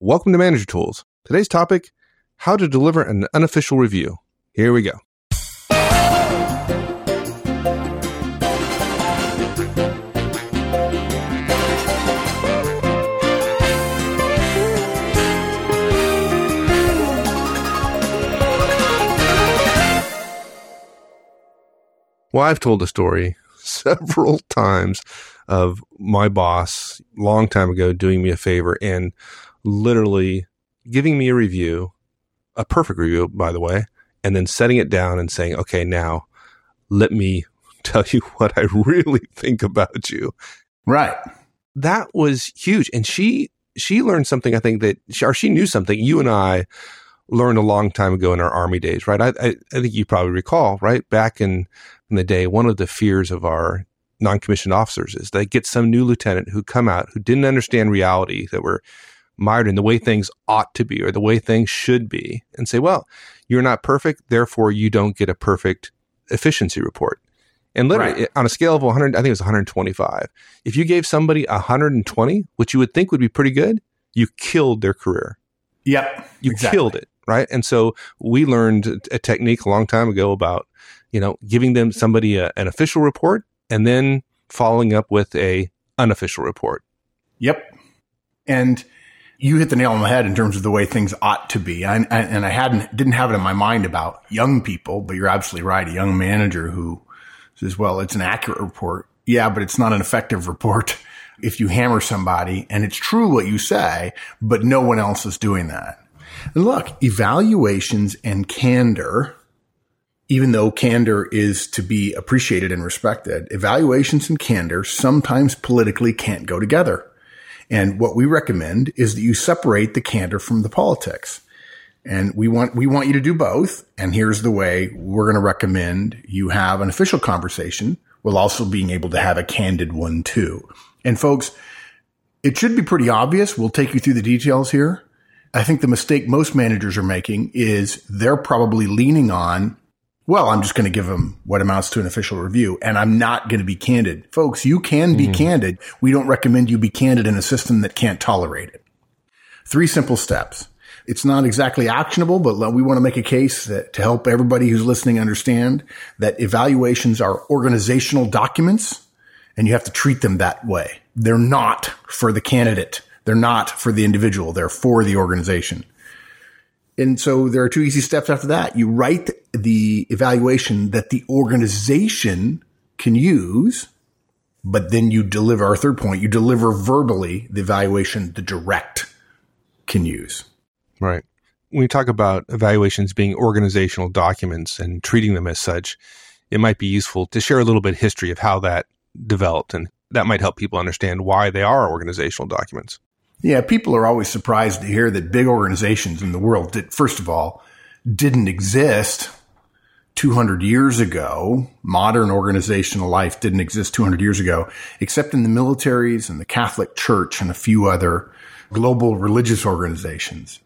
Welcome to Manager Tools. Today's topic how to deliver an unofficial review. Here we go. Well, I've told a story several times of my boss long time ago doing me a favor and literally giving me a review, a perfect review, by the way, and then setting it down and saying, okay, now let me tell you what I really think about you. Right. That was huge. And she, she learned something, I think that, she, or she knew something you and I learned a long time ago in our army days, right? I, I, I think you probably recall, right? Back in, in the day, one of the fears of our non-commissioned officers is they get some new lieutenant who come out who didn't understand reality that were mired in the way things ought to be or the way things should be and say, well, you're not perfect. Therefore you don't get a perfect efficiency report. And literally right. on a scale of 100, I think it was 125. If you gave somebody 120, which you would think would be pretty good, you killed their career. Yep. You exactly. killed it. Right. And so we learned a technique a long time ago about, you know, giving them somebody a, an official report and then following up with a unofficial report. Yep. And you hit the nail on the head in terms of the way things ought to be. I, I, and I hadn't, didn't have it in my mind about young people, but you're absolutely right. A young manager who says, well, it's an accurate report. Yeah, but it's not an effective report if you hammer somebody and it's true what you say, but no one else is doing that. And look, evaluations and candor, even though candor is to be appreciated and respected, evaluations and candor sometimes politically can't go together. And what we recommend is that you separate the candor from the politics. And we want, we want you to do both. And here's the way we're going to recommend you have an official conversation while also being able to have a candid one too. And folks, it should be pretty obvious. We'll take you through the details here. I think the mistake most managers are making is they're probably leaning on well, I'm just going to give them what amounts to an official review and I'm not going to be candid. Folks, you can be mm. candid. We don't recommend you be candid in a system that can't tolerate it. Three simple steps. It's not exactly actionable, but we want to make a case that to help everybody who's listening understand that evaluations are organizational documents and you have to treat them that way. They're not for the candidate. They're not for the individual. They're for the organization. And so there are two easy steps after that. You write the evaluation that the organization can use, but then you deliver our third point. You deliver verbally the evaluation the direct can use. Right. When you talk about evaluations being organizational documents and treating them as such, it might be useful to share a little bit history of how that developed and that might help people understand why they are organizational documents. Yeah, people are always surprised to hear that big organizations in the world that, first of all, didn't exist 200 years ago. Modern organizational life didn't exist 200 years ago, except in the militaries and the Catholic Church and a few other global religious organizations.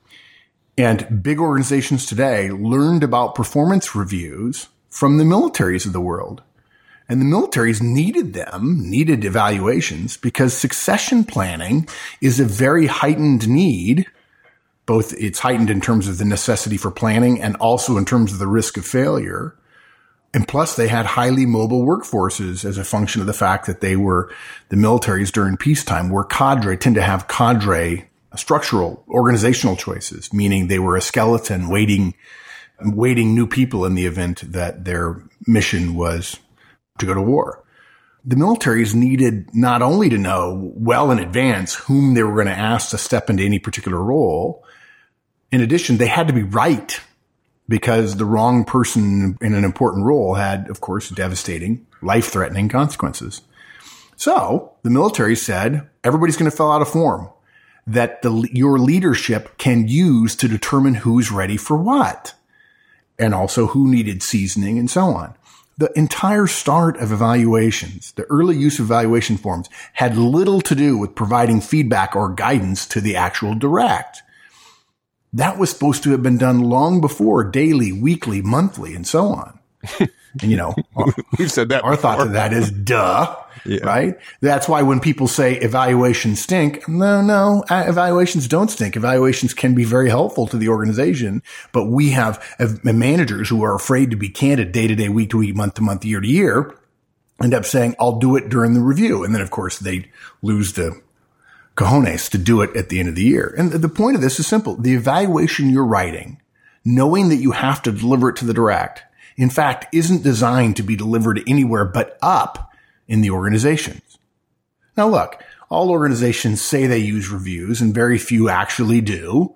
And big organizations today learned about performance reviews from the militaries of the world. And the militaries needed them, needed evaluations because succession planning is a very heightened need. Both it's heightened in terms of the necessity for planning and also in terms of the risk of failure. And plus they had highly mobile workforces as a function of the fact that they were the militaries during peacetime were cadre, tend to have cadre uh, structural organizational choices, meaning they were a skeleton waiting, waiting new people in the event that their mission was to go to war. The militaries needed not only to know well in advance whom they were going to ask to step into any particular role. In addition, they had to be right because the wrong person in an important role had, of course, devastating, life threatening consequences. So the military said, everybody's going to fill out a form that the, your leadership can use to determine who's ready for what and also who needed seasoning and so on the entire start of evaluations, the early use of evaluation forms had little to do with providing feedback or guidance to the actual direct. That was supposed to have been done long before daily, weekly, monthly, and so on. And you know, we've said that. Our before. thought to that is duh, yeah. right? That's why when people say evaluations stink, no, no, uh, evaluations don't stink. Evaluations can be very helpful to the organization, but we have uh, managers who are afraid to be candid day to day, week to week, month to month, year to year, end up saying, I'll do it during the review. And then of course they lose the cojones to do it at the end of the year. And the point of this is simple. The evaluation you're writing, knowing that you have to deliver it to the direct, in fact, isn't designed to be delivered anywhere but up in the organizations. Now look, all organizations say they use reviews and very few actually do.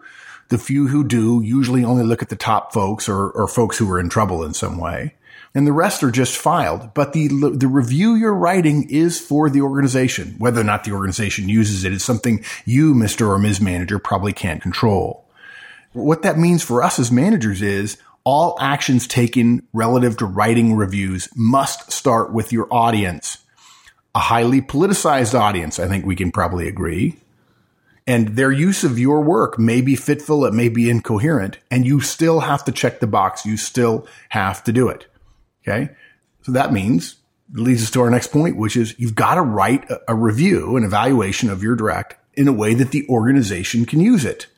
The few who do usually only look at the top folks or, or folks who are in trouble in some way. And the rest are just filed. But the, the review you're writing is for the organization. Whether or not the organization uses it is something you, Mr. or Ms. Manager, probably can't control. What that means for us as managers is all actions taken relative to writing reviews must start with your audience. A highly politicized audience, I think we can probably agree. And their use of your work may be fitful, it may be incoherent, and you still have to check the box. You still have to do it. Okay. So that means leads us to our next point, which is you've got to write a, a review, an evaluation of your direct in a way that the organization can use it.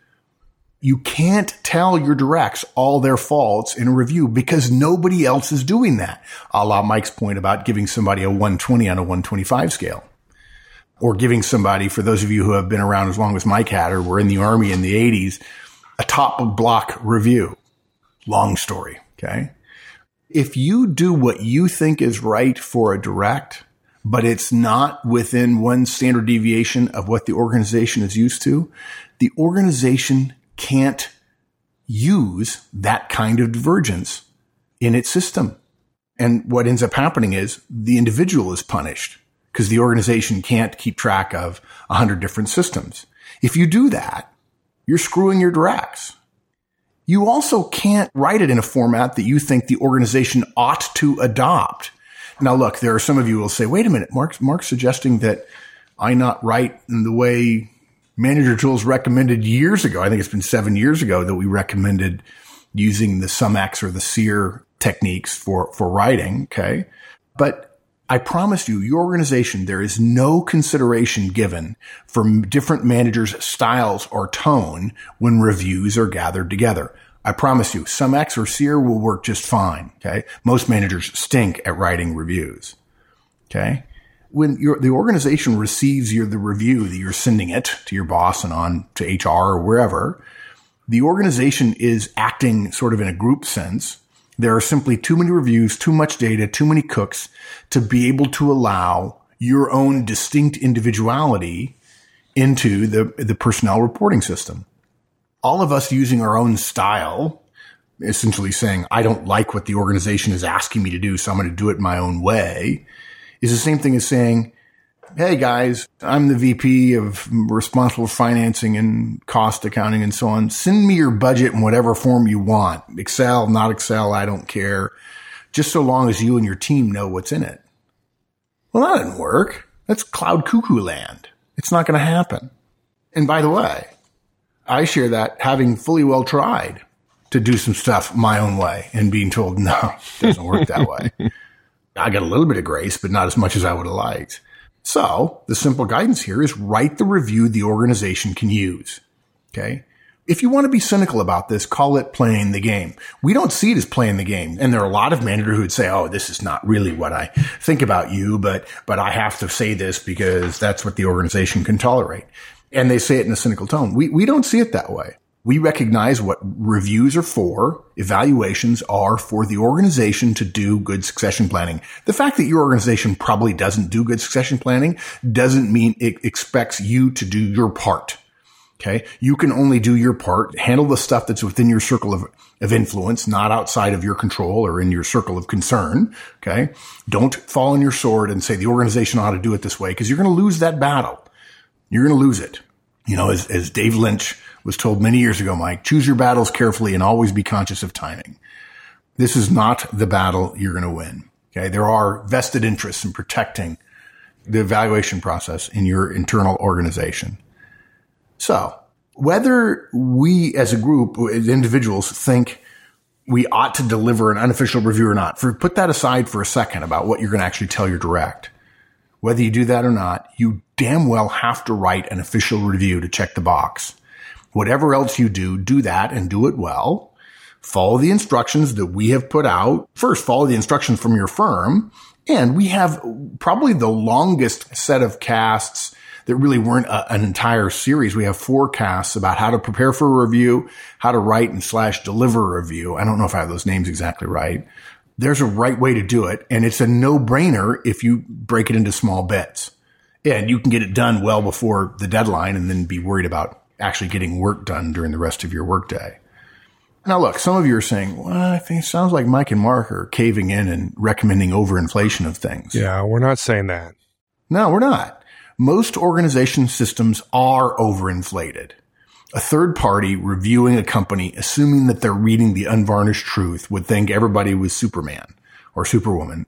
You can't tell your directs all their faults in a review because nobody else is doing that. A la Mike's point about giving somebody a 120 on a 125 scale. Or giving somebody, for those of you who have been around as long as Mike had or were in the army in the 80s, a top block review. Long story. Okay. If you do what you think is right for a direct, but it's not within one standard deviation of what the organization is used to, the organization can't use that kind of divergence in its system. And what ends up happening is the individual is punished because the organization can't keep track of a hundred different systems. If you do that, you're screwing your directs. You also can't write it in a format that you think the organization ought to adopt. Now, look, there are some of you who will say, wait a minute, Mark's, Mark's suggesting that I not write in the way Manager Tools recommended years ago. I think it's been seven years ago that we recommended using the SumX or the SEER techniques for, for writing. Okay. But I promise you, your organization, there is no consideration given for different managers' styles or tone when reviews are gathered together. I promise you, SumX or SEER will work just fine. Okay. Most managers stink at writing reviews. Okay when the organization receives your, the review that you're sending it to your boss and on to HR or wherever, the organization is acting sort of in a group sense. There are simply too many reviews, too much data, too many cooks to be able to allow your own distinct individuality into the, the personnel reporting system. All of us using our own style, essentially saying, I don't like what the organization is asking me to do, so I'm going to do it my own way is the same thing as saying, Hey guys, I'm the VP of responsible financing and cost accounting and so on. Send me your budget in whatever form you want. Excel, not Excel. I don't care. Just so long as you and your team know what's in it. Well, that didn't work. That's cloud cuckoo land. It's not going to happen. And by the way, I share that having fully well tried to do some stuff my own way and being told, no, it doesn't work that way. I got a little bit of grace, but not as much as I would have liked. So the simple guidance here is write the review the organization can use. Okay. If you want to be cynical about this, call it playing the game. We don't see it as playing the game. And there are a lot of managers who would say, Oh, this is not really what I think about you, but, but I have to say this because that's what the organization can tolerate. And they say it in a cynical tone. We, we don't see it that way. We recognize what reviews are for. Evaluations are for the organization to do good succession planning. The fact that your organization probably doesn't do good succession planning doesn't mean it expects you to do your part. Okay. You can only do your part, handle the stuff that's within your circle of, of influence, not outside of your control or in your circle of concern. Okay. Don't fall on your sword and say the organization ought to do it this way because you're going to lose that battle. You're going to lose it. You know, as, as Dave Lynch was told many years ago, Mike, choose your battles carefully and always be conscious of timing. This is not the battle you're going to win. Okay. There are vested interests in protecting the evaluation process in your internal organization. So whether we as a group, as individuals think we ought to deliver an unofficial review or not. For put that aside for a second about what you're going to actually tell your direct. Whether you do that or not, you damn well have to write an official review to check the box. Whatever else you do, do that and do it well. Follow the instructions that we have put out. First, follow the instructions from your firm. And we have probably the longest set of casts that really weren't a, an entire series. We have forecasts about how to prepare for a review, how to write and slash deliver a review. I don't know if I have those names exactly right. There's a right way to do it. And it's a no brainer if you break it into small bits. And you can get it done well before the deadline and then be worried about actually getting work done during the rest of your workday. Now, look, some of you are saying, well, I think it sounds like Mike and Mark are caving in and recommending overinflation of things. Yeah, we're not saying that. No, we're not most organization systems are overinflated. A third party reviewing a company, assuming that they're reading the unvarnished truth, would think everybody was Superman or Superwoman.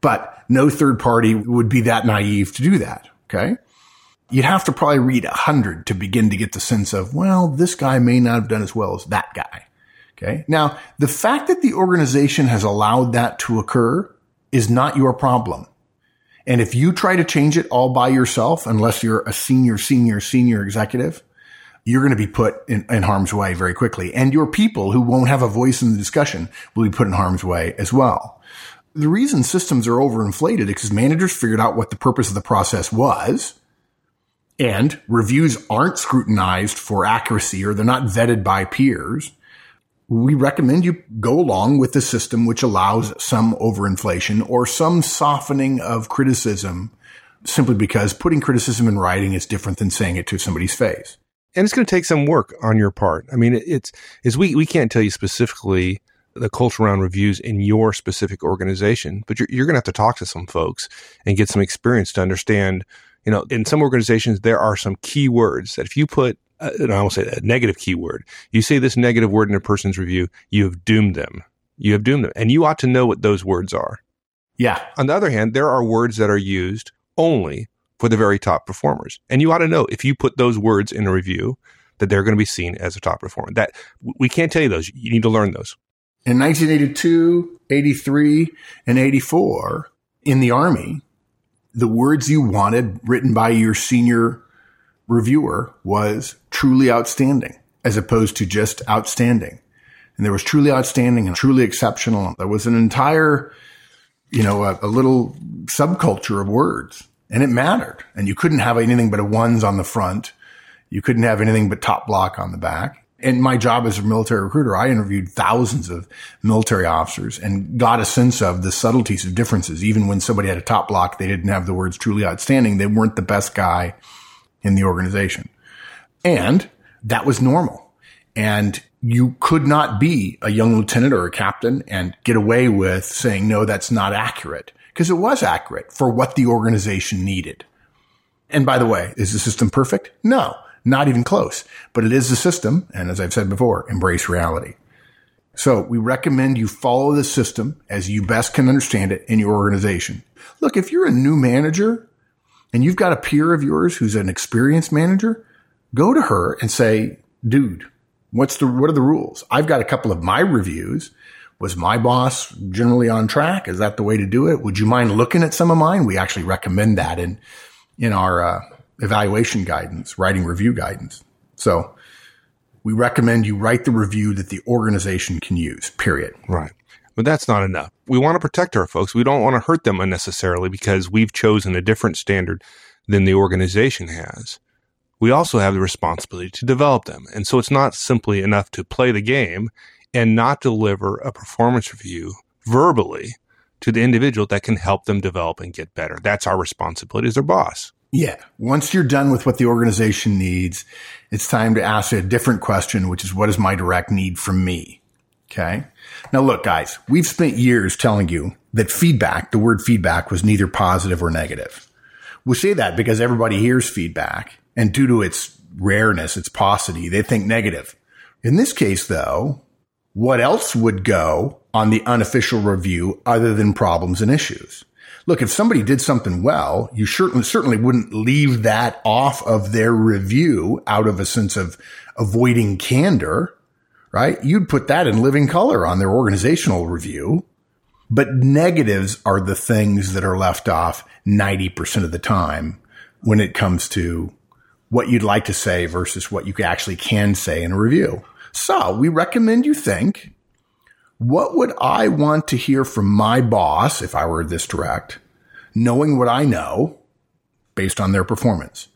But no third party would be that naive to do that. Okay. You'd have to probably read a hundred to begin to get the sense of, well, this guy may not have done as well as that guy. Okay. Now, the fact that the organization has allowed that to occur is not your problem. And if you try to change it all by yourself, unless you're a senior, senior, senior executive, you're going to be put in, in, harm's way very quickly. And your people who won't have a voice in the discussion will be put in harm's way as well. The reason systems are overinflated is because managers figured out what the purpose of the process was. And reviews aren't scrutinized for accuracy or they're not vetted by peers we recommend you go along with the system which allows some overinflation or some softening of criticism simply because putting criticism in writing is different than saying it to somebody's face. And it's going to take some work on your part. I mean, it's, is we, we can't tell you specifically the culture around reviews in your specific organization, but you're, you're going to have to talk to some folks and get some experience to understand, you know, in some organizations, there are some key words that if you put uh, and I will say a negative keyword. You say this negative word in a person's review, you have doomed them. You have doomed them. And you ought to know what those words are. Yeah. On the other hand, there are words that are used only for the very top performers. And you ought to know if you put those words in a review that they're going to be seen as a top performer. That we can't tell you those. You need to learn those. In 1982, 83, and 84 in the army, the words you wanted written by your senior reviewer was truly outstanding as opposed to just outstanding. And there was truly outstanding and truly exceptional. There was an entire, you know, a, a little subculture of words and it mattered. And you couldn't have anything but a ones on the front. You couldn't have anything but top block on the back. And my job as a military recruiter, I interviewed thousands of military officers and got a sense of the subtleties of differences. Even when somebody had a top block, they didn't have the words truly outstanding. They weren't the best guy in the organization. And that was normal. And you could not be a young lieutenant or a captain and get away with saying, no, that's not accurate because it was accurate for what the organization needed. And by the way, is the system perfect? No, not even close, but it is a system. And as I've said before, embrace reality. So we recommend you follow the system as you best can understand it in your organization. Look, if you're a new manager and you've got a peer of yours who's an experienced manager, go to her and say, dude, what's the, what are the rules? I've got a couple of my reviews. Was my boss generally on track? Is that the way to do it? Would you mind looking at some of mine? We actually recommend that in, in our, uh, evaluation guidance, writing review guidance. So we recommend you write the review that the organization can use, period. Right. But that's not enough. We want to protect our folks. We don't want to hurt them unnecessarily because we've chosen a different standard than the organization has. We also have the responsibility to develop them. And so it's not simply enough to play the game and not deliver a performance review verbally to the individual that can help them develop and get better. That's our responsibility as their boss. Yeah. Once you're done with what the organization needs, it's time to ask a different question, which is what is my direct need from me? Okay. Now look, guys, we've spent years telling you that feedback, the word feedback was neither positive or negative. We say that because everybody hears feedback and due to its rareness, its paucity, they think negative. In this case, though, what else would go on the unofficial review other than problems and issues? Look, if somebody did something well, you certainly, certainly wouldn't leave that off of their review out of a sense of avoiding candor right? You'd put that in living color on their organizational review. But negatives are the things that are left off 90% of the time when it comes to what you'd like to say versus what you actually can say in a review. So we recommend you think, what would I want to hear from my boss if I were this direct, knowing what I know based on their performance?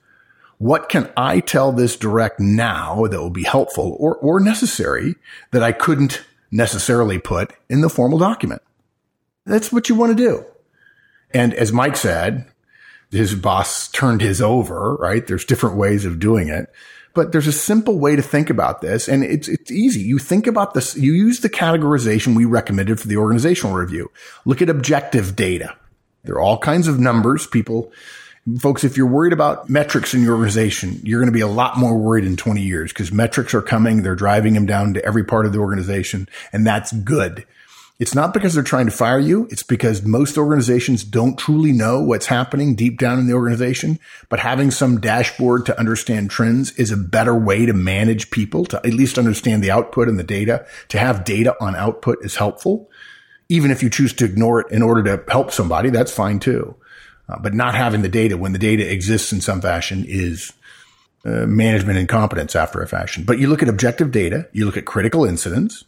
What can I tell this direct now that will be helpful or, or necessary that I couldn't necessarily put in the formal document? That's what you want to do. And as Mike said, his boss turned his over, right? There's different ways of doing it, but there's a simple way to think about this. And it's, it's easy. You think about this. You use the categorization we recommended for the organizational review. Look at objective data. There are all kinds of numbers. People, folks, if you're worried about metrics in your organization, you're going to be a lot more worried in 20 years because metrics are coming. They're driving them down to every part of the organization. And that's good. It's not because they're trying to fire you. It's because most organizations don't truly know what's happening deep down in the organization. But having some dashboard to understand trends is a better way to manage people to at least understand the output and the data. To have data on output is helpful. Even if you choose to ignore it in order to help somebody, that's fine too. Uh, but not having the data when the data exists in some fashion is uh, management incompetence after a fashion. But you look at objective data, you look at critical incidents,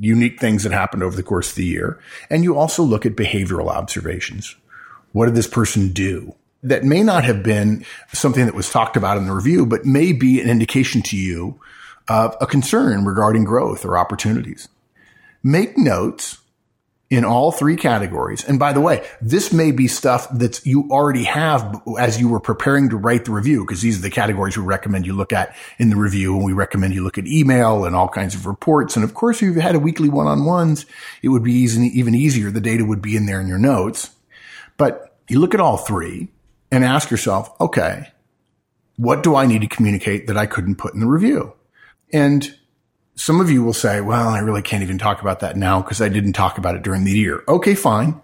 unique things that happened over the course of the year. And you also look at behavioral observations. What did this person do? That may not have been something that was talked about in the review, but may be an indication to you of a concern regarding growth or opportunities. Make notes in all three categories. And by the way, this may be stuff that you already have as you were preparing to write the review, because these are the categories we recommend you look at in the review. And we recommend you look at email and all kinds of reports. And of course, if you've had a weekly one-on-ones, it would be easy, even easier. The data would be in there in your notes. But you look at all three and ask yourself, okay, what do I need to communicate that I couldn't put in the review? And some of you will say, well, I really can't even talk about that now because I didn't talk about it during the year. Okay, fine.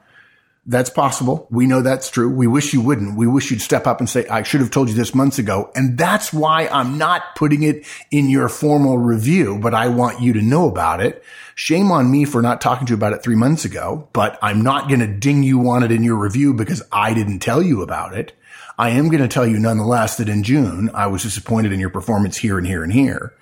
That's possible. We know that's true. We wish you wouldn't. We wish you'd step up and say, I should have told you this months ago. And that's why I'm not putting it in your formal review, but I want you to know about it. Shame on me for not talking to you about it three months ago, but I'm not going to ding you on it in your review because I didn't tell you about it. I am going to tell you nonetheless that in June, I was disappointed in your performance here and here and here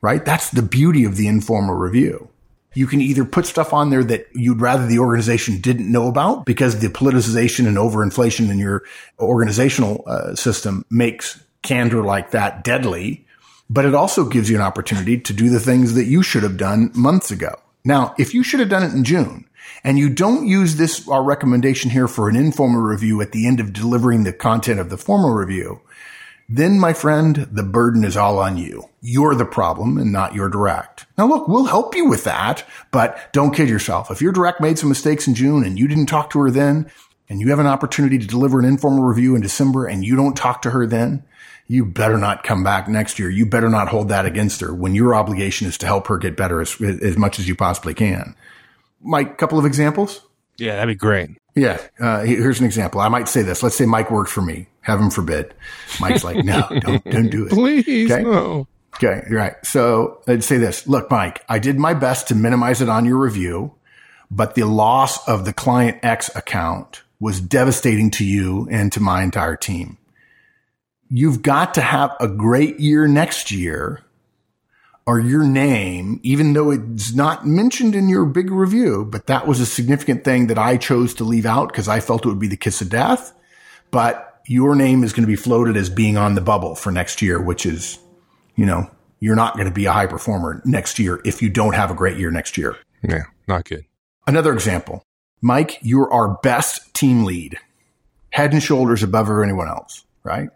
right? That's the beauty of the informal review. You can either put stuff on there that you'd rather the organization didn't know about because the politicization and overinflation in your organizational uh, system makes candor like that deadly. But it also gives you an opportunity to do the things that you should have done months ago. Now, if you should have done it in June and you don't use this, our recommendation here for an informal review at the end of delivering the content of the formal review, then my friend, the burden is all on you. You're the problem and not your direct. Now look, we'll help you with that, but don't kid yourself. If your direct made some mistakes in June and you didn't talk to her then, and you have an opportunity to deliver an informal review in December and you don't talk to her then, you better not come back next year. You better not hold that against her when your obligation is to help her get better as, as much as you possibly can. Mike, couple of examples? Yeah, that'd be great. Yeah. Uh, here's an example. I might say this. Let's say Mike worked for me. Heaven forbid. Mike's like, no, don't, don't do it. Please. Okay. No. Okay. Right. So I'd say this. Look, Mike, I did my best to minimize it on your review, but the loss of the client X account was devastating to you and to my entire team. You've got to have a great year next year or your name, even though it's not mentioned in your big review, but that was a significant thing that I chose to leave out because I felt it would be the kiss of death. But your name is going to be floated as being on the bubble for next year, which is, you know, you're not going to be a high performer next year if you don't have a great year next year. Yeah, not good. Another example. Mike, you're our best team lead, head and shoulders above anyone else, right?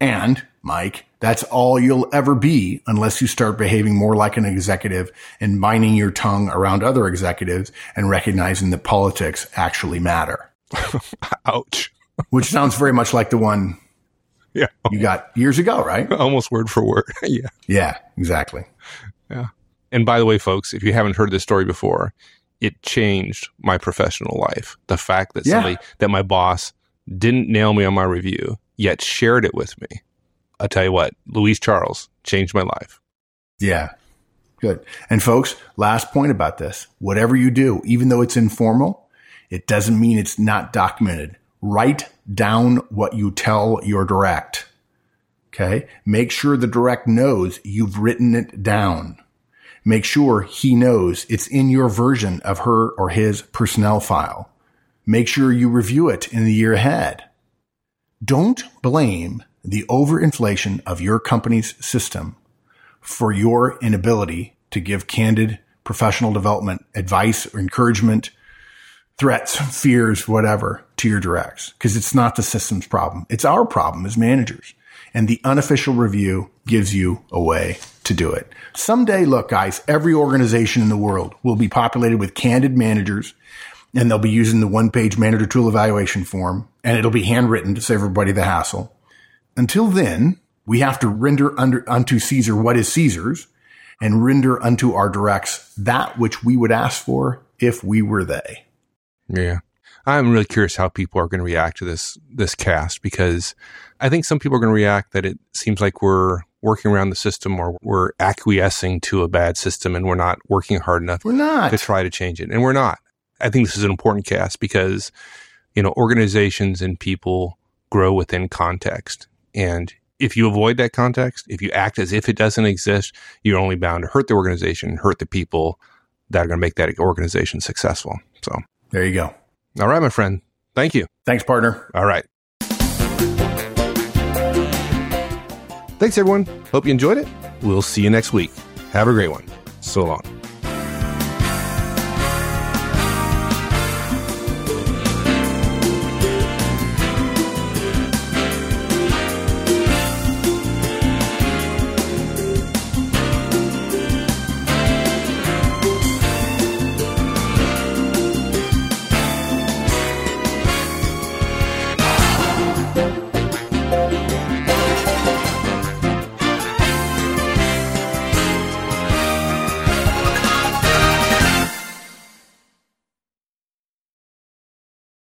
And Mike, that's all you'll ever be unless you start behaving more like an executive and binding your tongue around other executives and recognizing that politics actually matter. Ouch. Which sounds very much like the one yeah. you got years ago, right? Almost word for word. yeah. Yeah, exactly. Yeah. And by the way, folks, if you haven't heard this story before, it changed my professional life. The fact that yeah. somebody, that my boss didn't nail me on my review, yet shared it with me I'll tell you what, Louise Charles changed my life. Yeah. Good. And folks, last point about this. Whatever you do, even though it's informal, it doesn't mean it's not documented. Write down what you tell your direct. Okay. Make sure the direct knows you've written it down. Make sure he knows it's in your version of her or his personnel file. Make sure you review it in the year ahead. Don't blame the overinflation of your company's system for your inability to give candid professional development advice or encouragement, threats, fears, whatever to your directs. Cause it's not the system's problem. It's our problem as managers. And the unofficial review gives you a way to do it. Someday, look, guys, every organization in the world will be populated with candid managers and they'll be using the one page manager tool evaluation form and it'll be handwritten to save everybody the hassle. Until then, we have to render under, unto Caesar what is Caesar's and render unto our directs that which we would ask for if we were they. Yeah. I'm really curious how people are going to react to this this cast because I think some people are going to react that it seems like we're working around the system or we're acquiescing to a bad system and we're not working hard enough We're not. to try to change it. And we're not. I think this is an important cast because, you know, organizations and people grow within context. And if you avoid that context, if you act as if it doesn't exist, you're only bound to hurt the organization, hurt the people that are going to make that organization successful. So There you go. all right, my friend. Thank you. Thanks, partner. All right. Thanks, everyone. Hope you enjoyed it. We'll see you next week. Have a great one. So long.